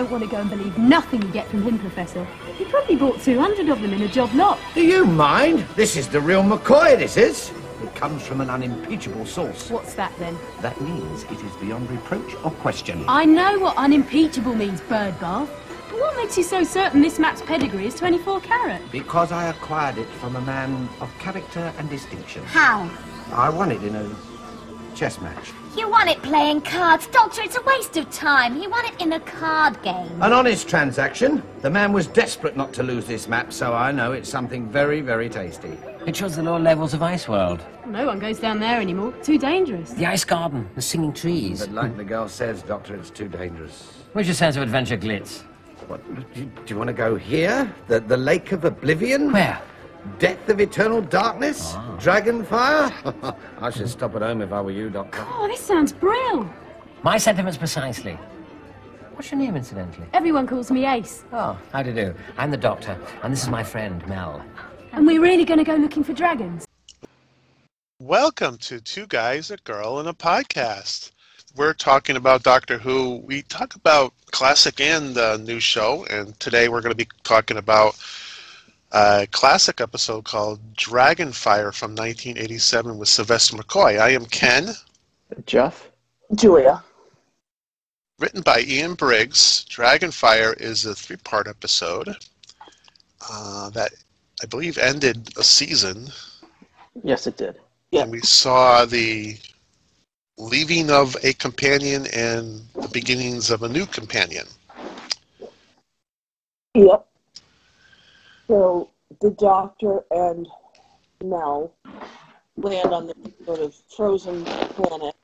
don't want to go and believe nothing you get from him, Professor. He probably bought 200 of them in a job lot. Do you mind? This is the real McCoy, this is. It comes from an unimpeachable source. What's that then? That means it is beyond reproach or question. I know what unimpeachable means, bird bath. But what makes you so certain this map's pedigree is 24 carat? Because I acquired it from a man of character and distinction. How? I won it in a chess match. You won it playing cards. Doctor, it's a waste of time. He won it in a card game. An honest transaction. The man was desperate not to lose this map, so I know it's something very, very tasty. It shows the lower levels of Ice World. No one goes down there anymore. Too dangerous. The Ice Garden, the singing trees. But like the girl says, Doctor, it's too dangerous. Where's your sense of adventure, Glitz? What, do you, do you want to go here? The, the Lake of Oblivion? Where? Death of Eternal Darkness? Dragonfire? I should stop at home if I were you, Doctor. Oh, this sounds brilliant. My sentiments precisely. What's your name, incidentally? Everyone calls me Ace. Oh, how do you do? I'm the doctor, and this is my friend, Mel. And we're really going to go looking for dragons? Welcome to Two Guys, a Girl, and a Podcast. We're talking about Doctor Who. We talk about classic and uh, new show, and today we're going to be talking about a classic episode called Dragonfire from 1987 with Sylvester McCoy. I am Ken, Jeff? Julia. written by Ian Briggs. Dragonfire is a three part episode uh, that I believe ended a season. Yes, it did. Yeah. And we saw the leaving of a companion and the beginnings of a new companion. Yep. So the doctor and Mel land on this sort of frozen planet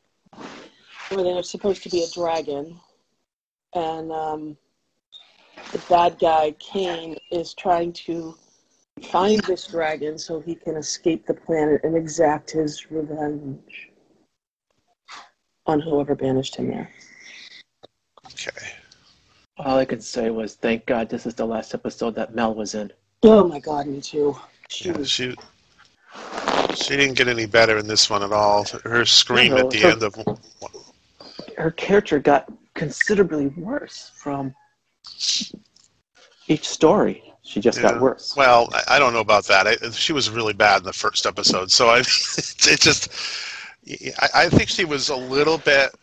where there's supposed to be a dragon, and um, the bad guy Kane is trying to find this dragon so he can escape the planet and exact his revenge on whoever banished him there. Okay. All I could say was, thank God this is the last episode that Mel was in. Oh my God, me too. She Yeah, was she she didn't get any better in this one at all. Her scream No, at the so- end of Her character got considerably worse from each story. She just Yeah. got worse. well, I, I don't know about that. I, she was really bad in the first episode, so I it just I, I think she was a little bit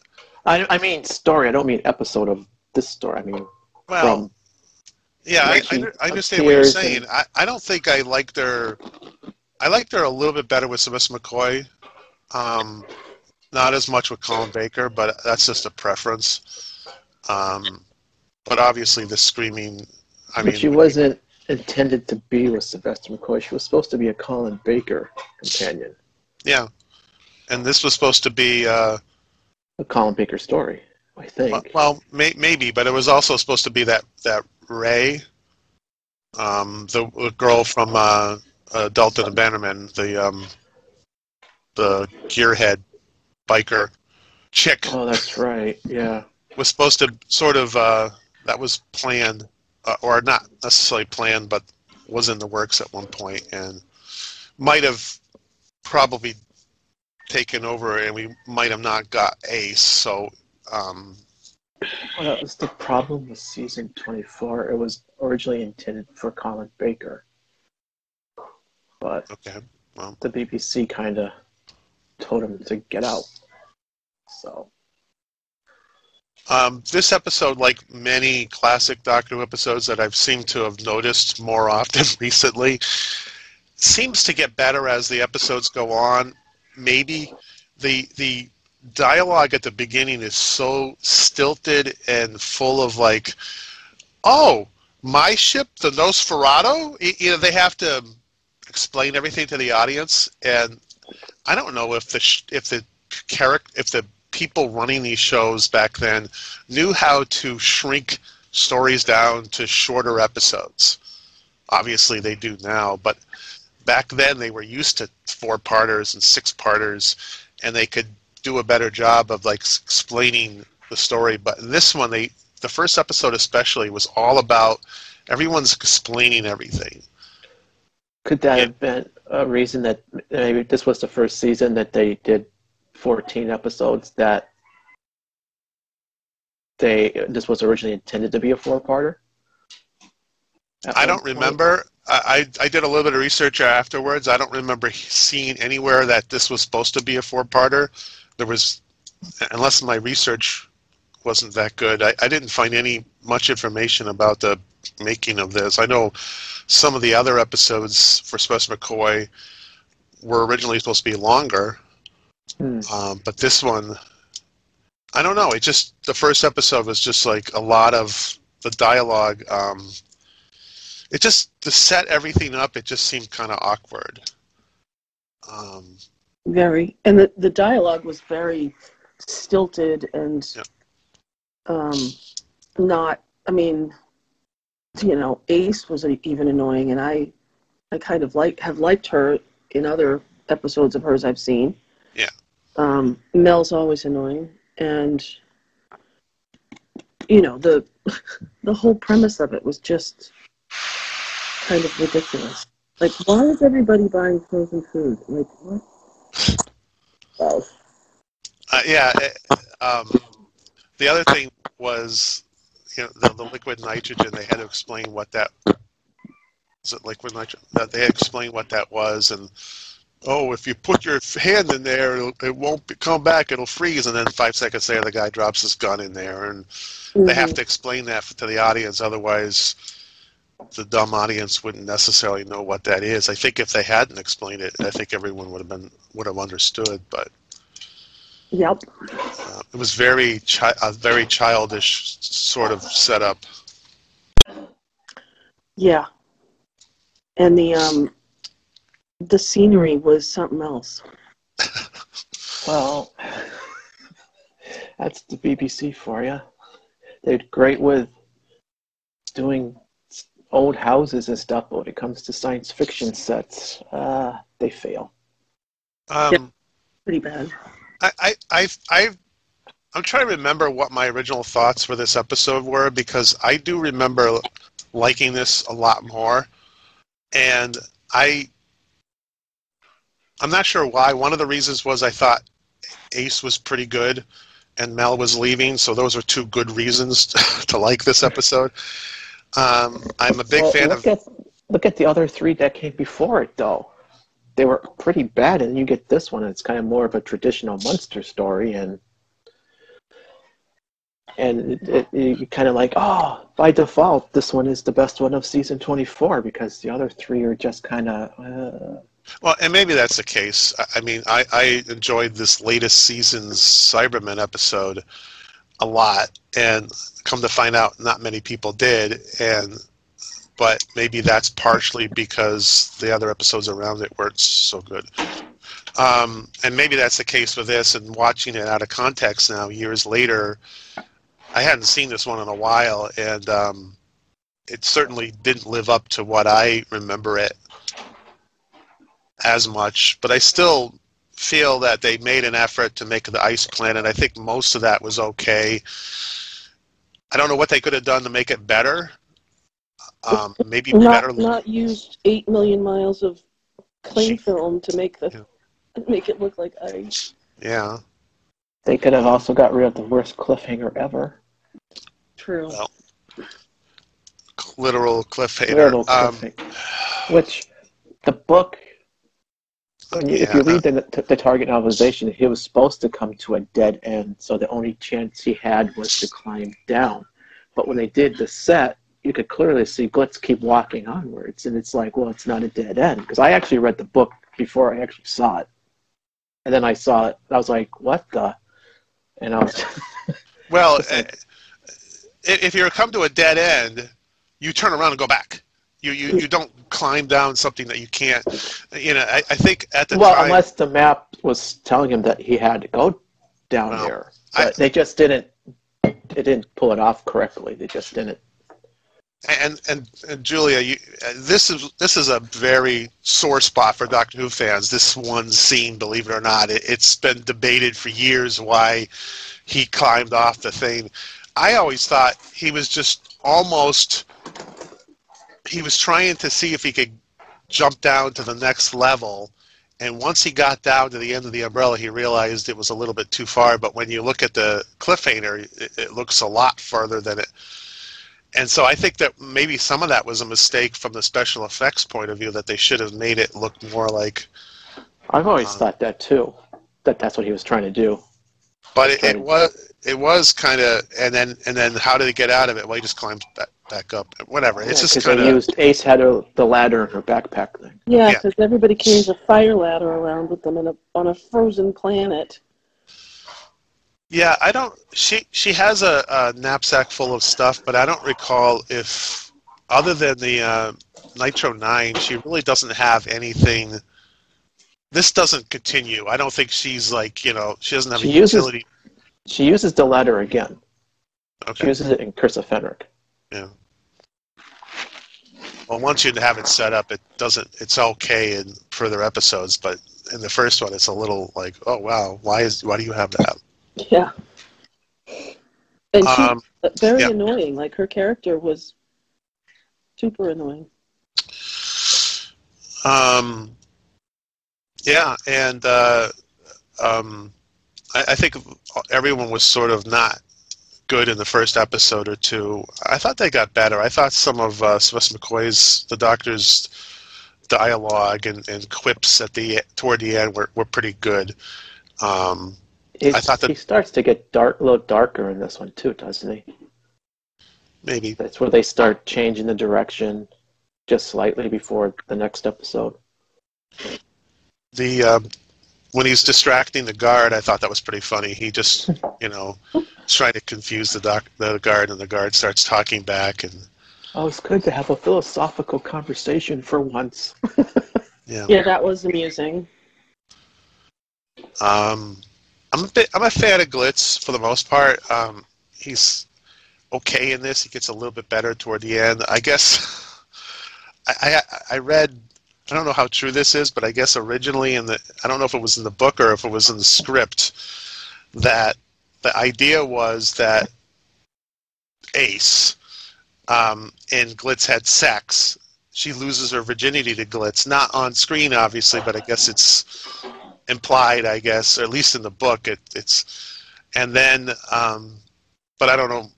I, I mean story. I don't mean episode of this story. I mean well. from Yeah, I, I, I understand what you're saying. and- I, I don't think I liked her. I liked her a little bit better with Sylvester McCoy. Um, not as much with Colin Baker, but that's just a preference. Um, but obviously, the screaming. I but mean, she wasn't intended to be with Sylvester McCoy. She was supposed to be a Colin Baker companion. Yeah, and this was supposed to be. Uh, A Colin Baker story, I think. well, may, maybe, but it was also supposed to be that that Ray, um, the, girl from uh, uh, Delta and Bannermen, the um, the gearhead biker chick, oh, that's right. Yeah. was supposed to sort of uh, that was planned, uh, or not necessarily planned, but was in the works at one point, and might have probably taken over, and we might have not got Ace. So. Um, Well, that was the problem with season 24. It was originally intended for Colin Baker. But okay. Well, the BBC kind of told him to get out. So, Um, this episode, like many classic Doctor Who episodes that I've seemed to have noticed more often recently, seems to get better as the episodes go on. Maybe the the dialogue at the beginning is so stilted and full of like, oh, my ship, the Nosferatu. You know, they have to explain everything to the audience, and I don't know if the if the character if the people running these shows back then knew how to shrink stories down to shorter episodes. Obviously, they do now, but back then they were used to four parters and six parters, and they could do a better job of like explaining the story. But in this one, they the first episode especially was all about everyone's explaining everything. could that Yeah. have been a reason that maybe this was the first season that they did 14 episodes that they this was originally intended to be a four-parter? I don't point? remember. I, I I did a little bit of research afterwards. I don't remember seeing anywhere that this was supposed to be a four-parter. There was, unless my research wasn't that good, I, I didn't find any much information about the making of this. I know some of the other episodes for Sylvester McCoy were originally supposed to be longer, Hmm. um, but this one, I don't know. It just the first episode was just like a lot of the dialogue. Um, it just to set everything up. It just seemed kind of awkward. Um, Very. And the, the dialogue was very stilted and Yep. um, not, I mean, you know, Ace was even annoying, and I, I kind of like have liked her in other episodes of hers I've seen. Yeah. Um, Mel's always annoying, and you know the the whole premise of it was just kind of ridiculous. Like, why is everybody buying frozen food? Like, what? Uh, yeah. it- um, the other thing was, you know, the, the liquid nitrogen. They had to explain what that. Is it liquid nitrogen? That they had to explain what that was, and oh, if you put your hand in there, it'll, it won't be, come back. It'll freeze, and then five seconds later, the guy drops his gun in there, and they have to explain that to the audience. Otherwise, the dumb audience wouldn't necessarily know what that is. I think if they hadn't explained it, I think everyone would have been would have understood. But Yep. uh, it was very chi- a very childish sort of setup. Yeah. And the um the scenery was something else. Well, that's the BBC for you. They're great with doing s- old houses and stuff, but when it comes to science fiction sets, uh, they fail. Um, Pretty bad. I, I, I, I, I'm trying to remember what my original thoughts for this episode were because I do remember liking this a lot more, and I, I'm not sure why. One of the reasons was I thought Ace was pretty good, and Mel was leaving, so those are two good reasons to like this episode. Um, I'm a big Well, fan look of. At, look at the other three that came before it, though. They were pretty bad, and you get this one, and it's kind of more of a traditional monster story, and and it, it, you kind of like, oh, by default, this one is the best one of season 24 because the other three are just kind of. Uh, Well, and maybe that's the case. I- I mean, I, I enjoyed this latest season's Cybermen episode a lot, and come to find out, not many people did. And but maybe that's partially because the other episodes around it weren't so good. Um, and maybe that's the case with this. And watching it out of context now, years later, I hadn't seen this one in a while, and um, it certainly didn't live up to what I remember it as much, but I still feel that they made an effort to make the ice planet. I think most of that was okay. I don't know what they could have done to make it better. Um, maybe better. Not not used eight million miles of cling film to make the make it look like ice. Yeah. they could have also got rid of the worst cliffhanger ever. True. Well, Literal cliffhanger. Literal Um, cliffhanger. Which the book, you, if you read the, the target novelization, he was supposed to come to a dead end, so the only chance he had was to climb down. But when they did the set, you could clearly see Glitz keep walking onwards, and it's like, well, it's not a dead end. Because I actually read the book before I actually saw it. And then I saw it, and I was like, what the? And I was. Well, like- uh, if you come to a dead end, you turn around and go back. You, you, you don't climb down something that you can't. You know, I, I think at the well, time. unless the map was telling him that he had to go down Well, there, I- they just didn't. They didn't pull it off correctly. They just didn't. And, and and Julia, you, uh, this is this is a very sore spot for Doctor Who fans. This one scene, believe it or not, it, it's been debated for years why he climbed off the thing. I always thought he was just almost he was trying to see if he could jump down to the next level and once he got down to the end of the umbrella, he realized it was a little bit too far. But when you look at the cliffhanger, it, it looks a lot farther than it. And so I think that maybe some of that was a mistake from the special effects point of view that they should have made it look more like. I've always Um, thought that too. That that's what he was trying to do. But it, it was it was kind of and then and then how did he get out of it? Well, he just climbed back, back up. Whatever. It's just because kind of used Ace had her, the ladder in her backpack thing. Yeah, Yeah. because everybody carries a fire ladder around with them in a, on a frozen planet. Yeah, I don't. She she has a, a knapsack full of stuff, but I don't recall if, other than the uh, Nitro Nine, she really doesn't have anything. This doesn't continue. I don't think she's like you know she doesn't have She a uses- utility. She uses the ladder again. She uses it in Curse of Fenric. Well, once you have it set up, it doesn't. It's okay in further episodes, but in the first one, it's a little like, oh wow, why is why do you have that? Yeah. And she's Um, very yeah. annoying. Like her character was super annoying. Um, yeah, and uh, um, I, I think everyone was sort of not good in the first episode or two. I thought they got better. I thought some of uh, Sylvester McCoy's, the Doctor's dialogue and, and quips at the toward the end were, were pretty good. Um, I thought that- he starts to get dark, a little darker in this one too, doesn't he? maybe That's where they start changing the direction just slightly before the next episode. the um, when he's distracting the guard, I thought that was pretty funny. He just, you know, is trying to confuse the doc, the guard, and the guard starts talking back, and Oh, it's good to have a philosophical conversation for once. yeah. Yeah, that was amusing. Um, I'm a bit, I'm a fan of Glitz for the most part. Um, he's okay in this. He gets a little bit better toward the end. I guess I, I I read. I don't know how true this is, but I guess originally in the I don't know if it was in the book or if it was in the script that the idea was that Ace um, and Glitz had sex. She loses her virginity to Glitz, not on screen, obviously, but I guess it's implied, I guess, or at least in the book, it, it's, and then, um, but I don't know.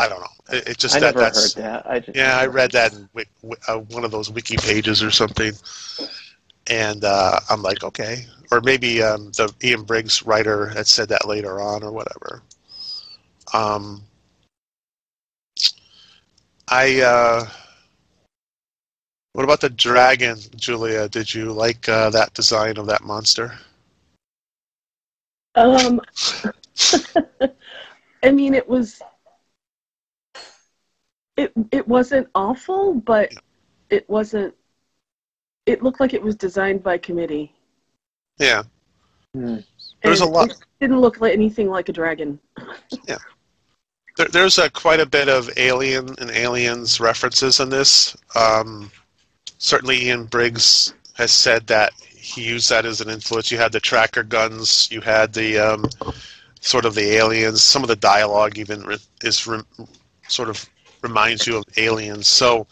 I don't know. It, it just I that never that's heard that. I just, yeah, I read that in wi- wi- uh, one of those wiki pages or something, and uh, I'm like, okay, or maybe um, the Ian Briggs writer had said that later on or whatever. Um, I. Uh, what about the dragon, Julia? Did you like uh, that design of that monster? Um, I mean, it was. It it wasn't awful, but it wasn't. It looked like it was designed by committee. Yeah, Hmm. There's And a lot- It didn't look like anything like a dragon. there, there's a, quite a bit of Alien and Aliens references in this. Um, certainly, Ian Briggs has said that he used that as an influence. You had the tracker guns, you had the um, sort of the aliens. Some of the dialogue even re- is re- sort of reminds you of aliens. So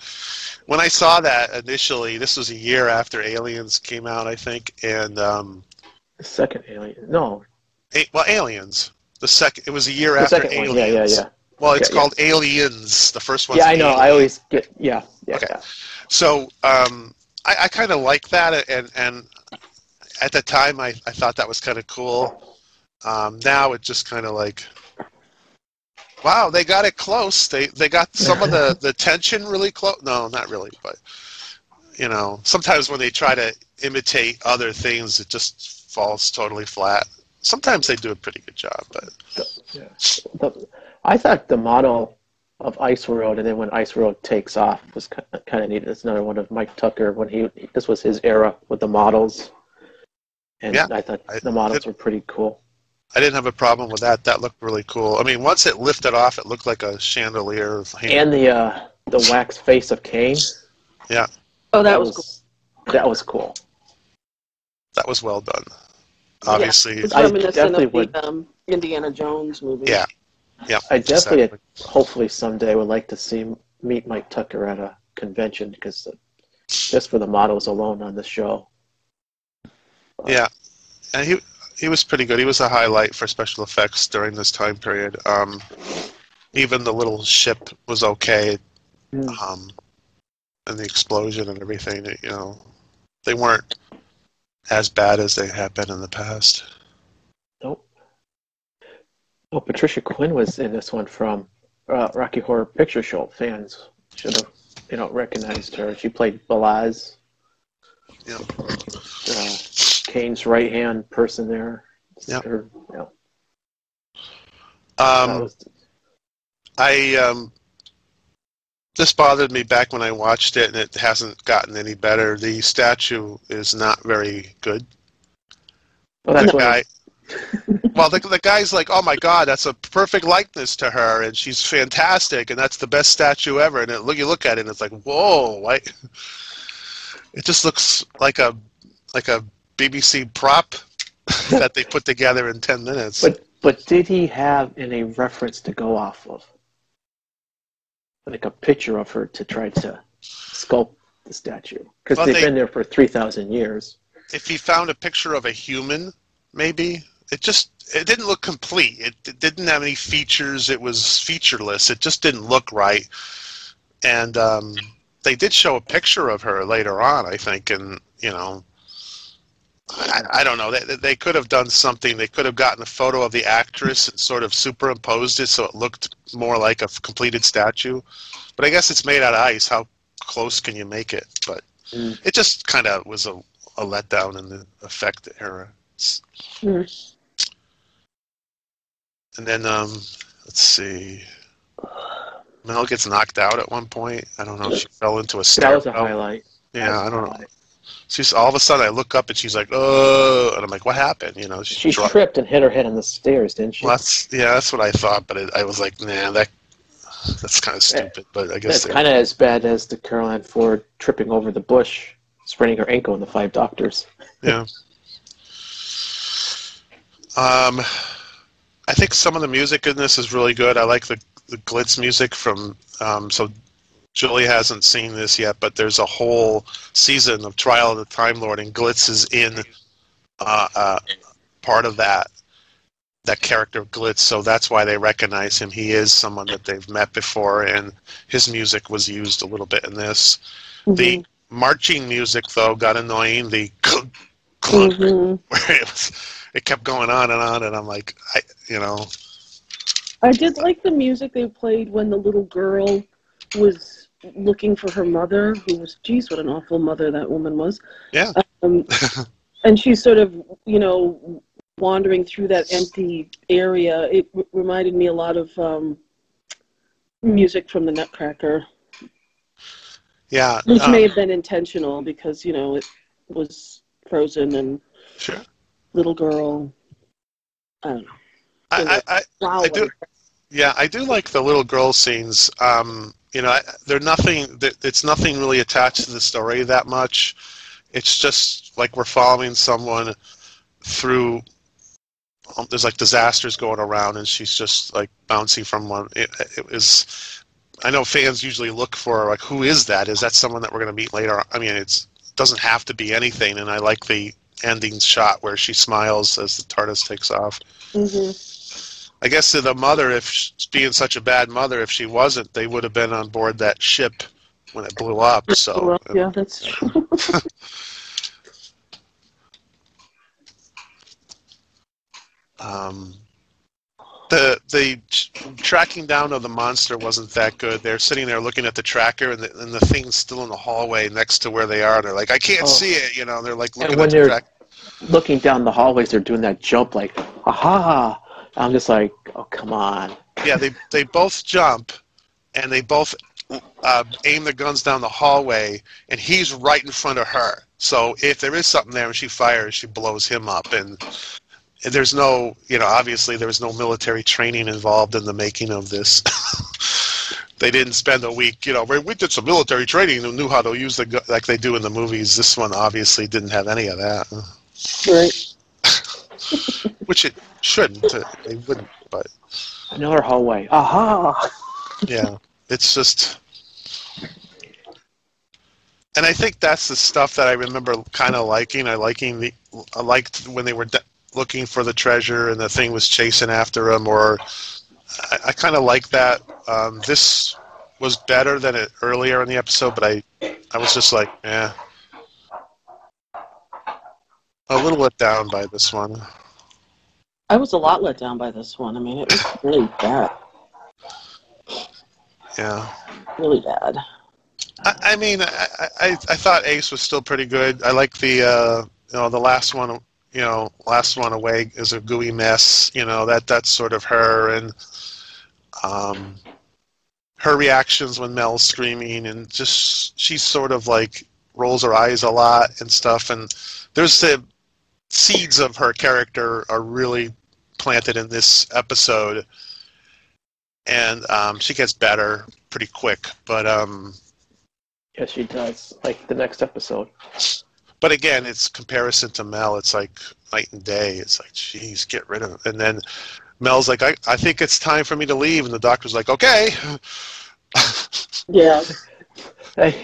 when I saw that initially, this was a year after Aliens came out, I think, and um, The second alien. No, a- well, Aliens. The second, it was a year the after Aliens. one. Yeah, yeah, yeah. Well, it's Yeah, yeah. called Aliens. The first one. Yeah, I know. I always get. Yeah, yeah, Okay. yeah. So um, I, I kind of like that, and and at the time I, I thought that was kind of cool. Um, now it just kind of like, wow, they got it close. They they got some of the the tension really close. No, not really, but you know, sometimes when they try to imitate other things, it just falls totally flat. Sometimes they do a pretty good job, but The, I thought the model of Ice World, and then when Ice World takes off, was kind of neat. It's another one of Mike Tucker when he. This was his era with the models, and Yeah, I thought the models were pretty cool. I didn't have a problem with that. That looked really cool. I mean, once it lifted off, it looked like a chandelier. Of hand. And the uh, the wax face of Kane. Yeah. Oh, that, was, cool. that was cool. that was well done. Obviously, It's I reminiscent definitely of would- the um, Indiana Jones movie. Yeah. yeah. I definitely, exactly. hopefully, someday would like to see meet Mike Tucker at a convention because uh, just for the models alone on the show, Yeah, and he he was pretty good. He was a highlight for special effects during this time period. Um, even the little ship was okay. Mm. Um, and the explosion and everything. You know, they weren't as bad as they had been in the past. Nope. Oh, Patricia Quinn was in this one from uh, Rocky Horror Picture Show. Fans should have, you know, recognized her. She played Belazs, Yeah. uh, Kane's right hand person there. Yep. Know, that Um, was- I um, this bothered me back when I watched it, and it hasn't gotten any better. The statue is not very good. well, that's the guy. well, the, the guy's like, "Oh my God, that's a perfect likeness to her, and she's fantastic, and that's the best statue ever." And it, look, you look at it, and it's like, "Whoa!" Why? It just looks like a like a BBC prop that they put together in ten minutes. But but did he have any reference to go off of? Like a picture of her to try to sculpt the statue? Because Well, they've they- been there for 3,000 years. if he found a picture of a human, maybe it just it didn't look complete. It, it didn't have any features. It was featureless. It just didn't look right. And um, they did show a picture of her later on, I think, and you know, I, I don't know. They, they could have done something. They could have gotten a photo of the actress and sort of superimposed it so it looked more like a completed statue. But I guess it's made out of ice. How close can you make it? But Mm. it just kind of was a, a letdown in the effect era. Hmm. And then, um, let's see. Mel gets knocked out at one point. I don't know. She fell into a That was a highlight. Yeah, I don't know. She's all of a sudden I look up and she's like, "Oh," and I'm like, "What happened?" You know, She dro- tripped and hit her head on the stairs, didn't she? Well, that's yeah, that's what I thought, but it, I was like, "Nah, that that's kind of stupid." But I guess That's kind of as bad as the Carole Ann Ford tripping over the bush, spraining her ankle in the Five Doctors. Yeah. Um, I think some of the music in this is really good. I like the the glitz music from. Um, so Julie hasn't seen this yet, but there's a whole season of Trial of the Time Lord, and glitz is in uh, uh, part of that that character of glitz. So that's why they recognize him. He is someone that they've met before, and his music was used a little bit in this. The marching music, though, got annoying. The clunk, clunk, Mhm. where it was, it kept going on and on, and I'm like, I, you know, I did like the music they played when the little girl was looking for her mother, who was, geez, what an awful mother that woman was. Yeah. Um, and she's sort of, you know, wandering through that empty area. It r- reminded me a lot of um, music from the Nutcracker, yeah, which um, may have been intentional because, you know, it was frozen and sure. little girl. I don't know. I, I, I, I do, yeah, I do like the little girl scenes. Um, you know, they're nothing. It's nothing really attached to the story that much. It's just like we're following someone through. Um, there's like disasters going around, and she's just like bouncing from one. It, it was. I know fans usually look for like, who is that? Is that someone that we're going to meet later? I mean, it doesn't have to be anything, and I like the ending shot where she smiles as the TARDIS takes off. hmm I guess to the mother, if she's being such a bad mother, if she wasn't, they would have been on board that ship when it blew up. So well, yeah, that's true. um, the the tracking down of the monster wasn't that good. They're sitting there looking at the tracker, and the, and the thing's still in the hallway next to where they are. And they're like, I can't Oh. see it. You know, they're like And looking when at the they're- Looking down the hallways, they're doing that jump like, aha! I'm just like, oh, come on. Yeah, they they both jump, and they both uh, aim their guns down the hallway, and he's right in front of her. So if there is something there and she fires, she blows him up. And there's no, you know, obviously there was no military training involved in the making of this. they didn't spend a week, you know, we, we did some military training and knew how to use the gu- like they do in the movies. This one obviously didn't have any of that, right. which it shouldn't. uh, They wouldn't, but Another hallway. Aha! yeah it's just and I think that's the stuff that I remember kind of liking. I liking the I liked when they were de- looking for the treasure and the thing was chasing after them, or I, I kind of like that. Um, this was better than it earlier in the episode, but I I was just like, yeah, a little let down by this one. I was a lot let down by this one. I mean, it was really bad. Yeah. Really bad. I, I mean, I, I I thought Ace was still pretty good. I like the uh, you know the last one. You know, last one away is a gooey mess. You know that that's sort of her and um, her reactions when Mel's screaming and just she's sort of like rolls her eyes a lot and stuff. And there's the seeds of her character are really planted in this episode, and um, she gets better pretty quick. But um, Yes, she does. Like the next episode. but again, it's comparison to Mel. It's like night and day. It's like, geez, get rid of him. And then Mel's like, I, I think it's time for me to leave. And the doctor's like, okay. Yeah.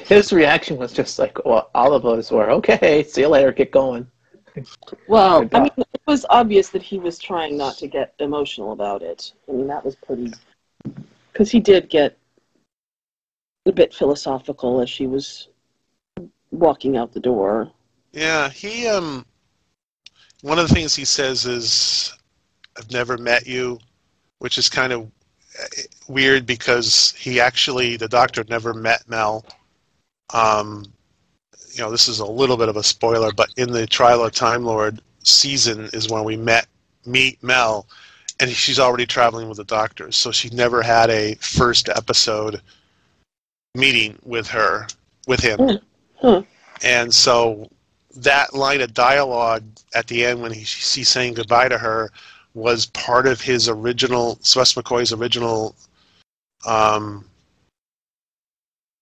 His reaction was just like, well, all of us were, okay, see you later, get going. Well, I mean, it was obvious that he was trying not to get emotional about it. I mean, that was pretty. Because he did get a bit philosophical as she was walking out the door. Yeah, he um one of the things he says is I've never met you, which is kind of uh, weird because he actually the doctor never met Mel. Um you know, this is a little bit of a spoiler, but in the Trial of Time Lord season is when we met meet Mel and she's already traveling with the doctor. So she never had a first episode meeting with her with him. Hmm. And so that line of dialogue at the end when he, he's saying goodbye to her was part of his original, Wes McCoy's original, um,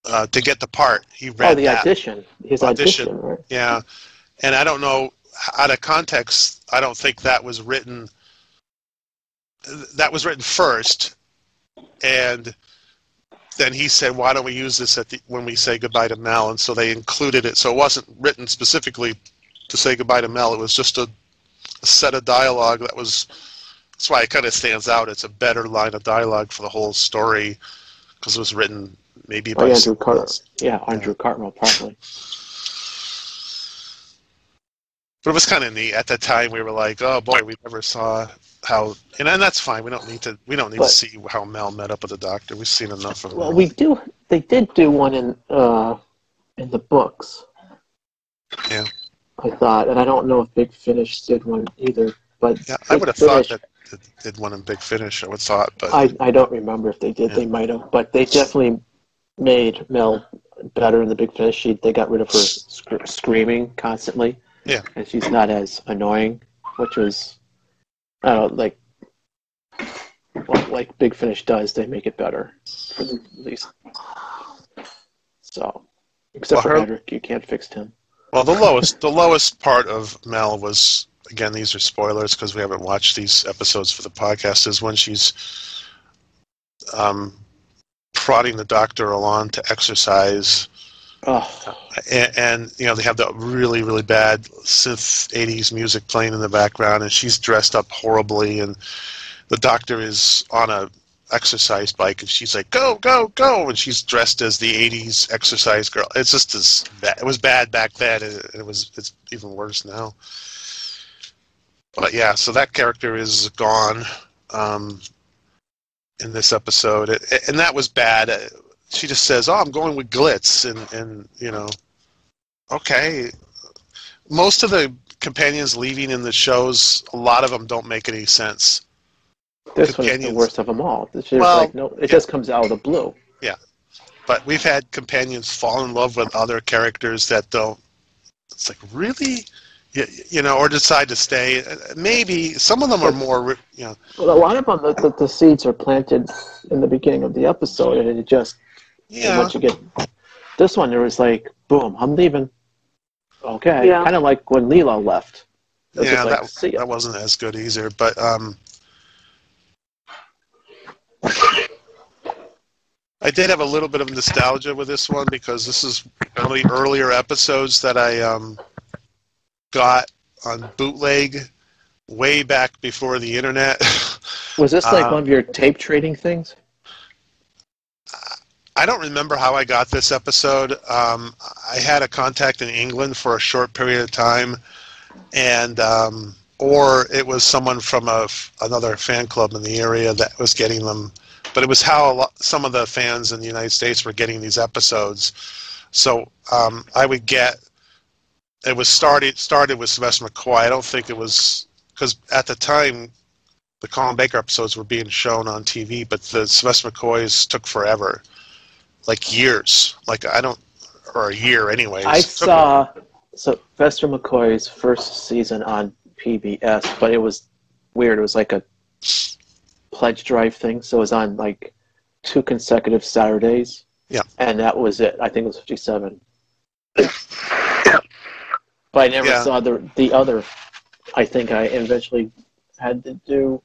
uh, to get the part. He read oh, the that. audition. His Audition. audition, right? Yeah, and I don't know out of context. I don't think that was written. That was written first, and then he said, "Why don't we use this at the, when we say goodbye to Mel?" And so they included it. So it wasn't written specifically to say goodbye to Mel. It was just a, a set of dialogue that was. That's why it kind of stands out. It's a better line of dialogue for the whole story because it was written maybe by Andrew else. Yeah, Andrew Cartmel, probably. But it was kind of neat. At the time, we were like, "Oh boy, we never saw how," and, and that's fine. We don't need to. We don't need But- to see how Mel met up with the doctor. We've seen enough of. Well, we do. They did do one in uh, in the books. Yeah. I thought, and I don't know if Big Finish did one either. But Yeah, I would have thought Finish- that it did one in Big Finish. I would thought, but I, I don't remember if they did. Yeah. They might have, but they definitely made Mel better in the Big Finish. She, they got rid of her sc- screaming constantly. Yeah. and she's not as annoying, which was I don't know, like well, like Big Finish does. They make it better for the at least. So, except Well, for her- you can't fix him. well, the lowest the lowest part of Mel was again. These are spoilers because we haven't watched these episodes for the podcast. Is when she's um, prodding the doctor along to exercise. Oh, and, and you know they have the really really bad synth 80s music playing in the background and she's dressed up horribly and the doctor is on a exercise bike and she's like go go go! And she's dressed as the 80s exercise girl. It's just as bad it was bad back then and it, it was it's even worse now. But yeah so that character is gone. Um, in this episode and that was bad uh, she just says, "Oh, I'm going with Glitz," and and you know, okay. Most of the companions leaving in the shows, a lot of them don't make any sense. this one's the worst of them all. It's just Well, like no, it yeah. just comes out of the blue. Yeah, but we've had companions fall in love with other characters that don't. It's like really, you, you know, or decide to stay. Maybe some of them are more, you know. Well, a lot of them, the, the, the seeds are planted in the beginning of the episode, and it just Yeah, once you get this one, there was like, boom, I'm leaving. Okay. Yeah. Kind of like when Leela left. Was yeah, like, that see that wasn't as good either. But um, I did have a little bit of nostalgia with this one because this is one of the earlier episodes that I um, got on bootleg way back before the internet. Was this like Uh, one of your tape trading things? I don't remember how I got this episode. Um, I had a contact in England for a short period of time, and um, or it was someone from a, another fan club in the area that was getting them. But it was how a lot, some of the fans in the United States were getting these episodes. So um, I would get. It was started started with Sylvester McCoy. I don't think it was because at the time the Colin Baker episodes were being shown on TV, but the Sylvester McCoys took forever like years. Like I don't, or a year anyway. I saw Sylvester McCoy's first season on PBS, but it was weird. It was like a pledge drive thing, so it was on like two consecutive Saturdays. Yeah. And that was it. I think it was 57. But I never Yeah. saw the the other. I think I eventually had to do.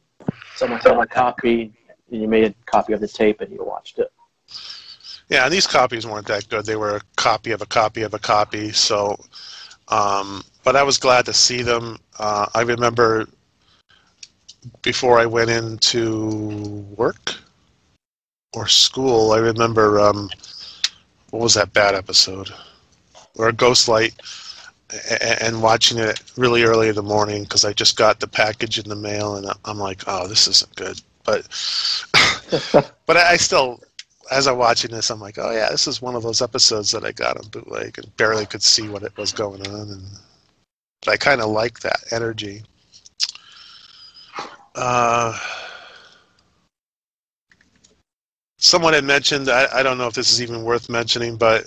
Someone had a copy, and you made a copy of the tape, and you watched it. Yeah, and these copies weren't that good. They were a copy of a copy of a copy. So, um, but I was glad to see them. Uh, I remember before I went into work or school, I remember um, what was that bad episode? Or Ghostlight, and watching it really early in the morning because I just got the package in the mail, and I'm like, oh, this isn't good. But, but I still as I'm watching this, I'm like, oh yeah, this is one of those episodes that I got on bootleg and barely could see what it was going on, and but I kind of like that energy. Uh, someone had mentioned, I, I don't know if this is even worth mentioning, but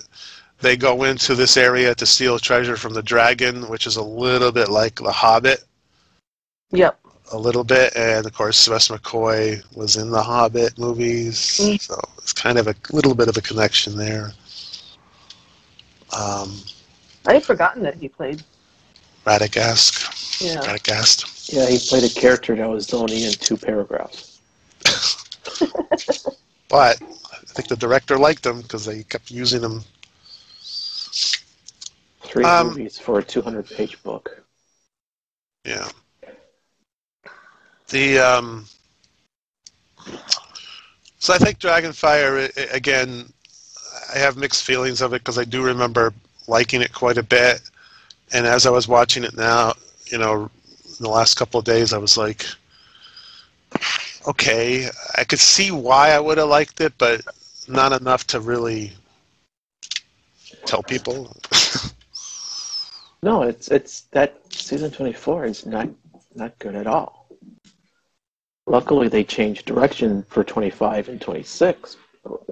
they go into this area to steal treasure from the dragon, which is a little bit like The Hobbit Yep. a little bit, and of course Sylvester McCoy was in the Hobbit movies, Mm. so it's kind of a little bit of a connection there. Um, I had forgotten that he played. Radagast, Yeah. Radagast. Yeah, he played a character that was only in two paragraphs. But I think the director liked him because they kept using him. Three Um, movies for a 200 page book. Yeah. The um. So I think Dragonfire again. I have mixed feelings of it because I do remember liking it quite a bit, and as I was watching it now, you know, in the last couple of days, I was like, okay, I could see why I would have liked it, but not enough to really tell people. No, it's it's that season 24 is not not good at all. Luckily, they changed direction for 25 and 26,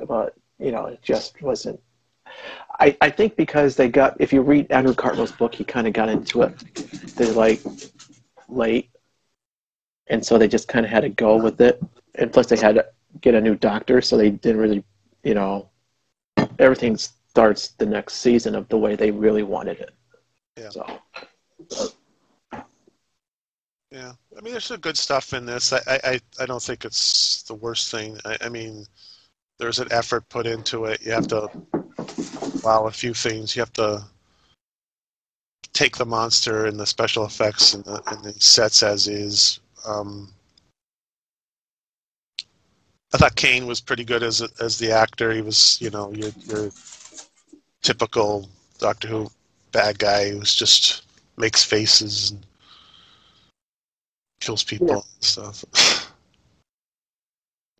but you know, it just wasn't. I, I think because they got, if you read Andrew Cartmel's book, he kind of got into it. They're like late, and so they just kind of had to go with it. And plus, they had to get a new doctor, so they didn't really, you know, everything starts the next season of the way they really wanted it. Yeah. So Yeah, I mean, there's some good stuff in this. I, I, I- don't think it's the worst thing. I, I mean, there's an effort put into it. You have to allow a few things. You have to take the monster and the special effects and the, and the sets as is. Um, I thought Kane was pretty good as a- as the actor. He was, you know, your your typical Doctor Who bad guy who's just makes faces and kills people Yeah. and stuff.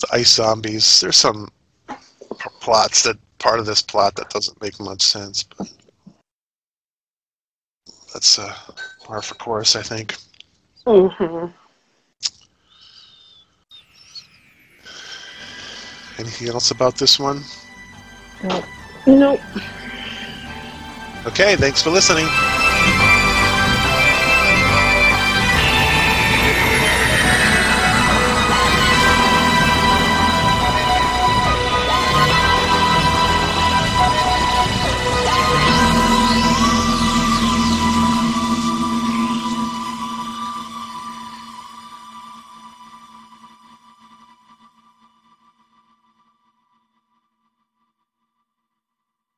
the ice zombies. There's some plots that part of this plot that doesn't make much sense, but that's uh, par for course, I think. hmm Anything else about this one? Nope. Okay, thanks for listening.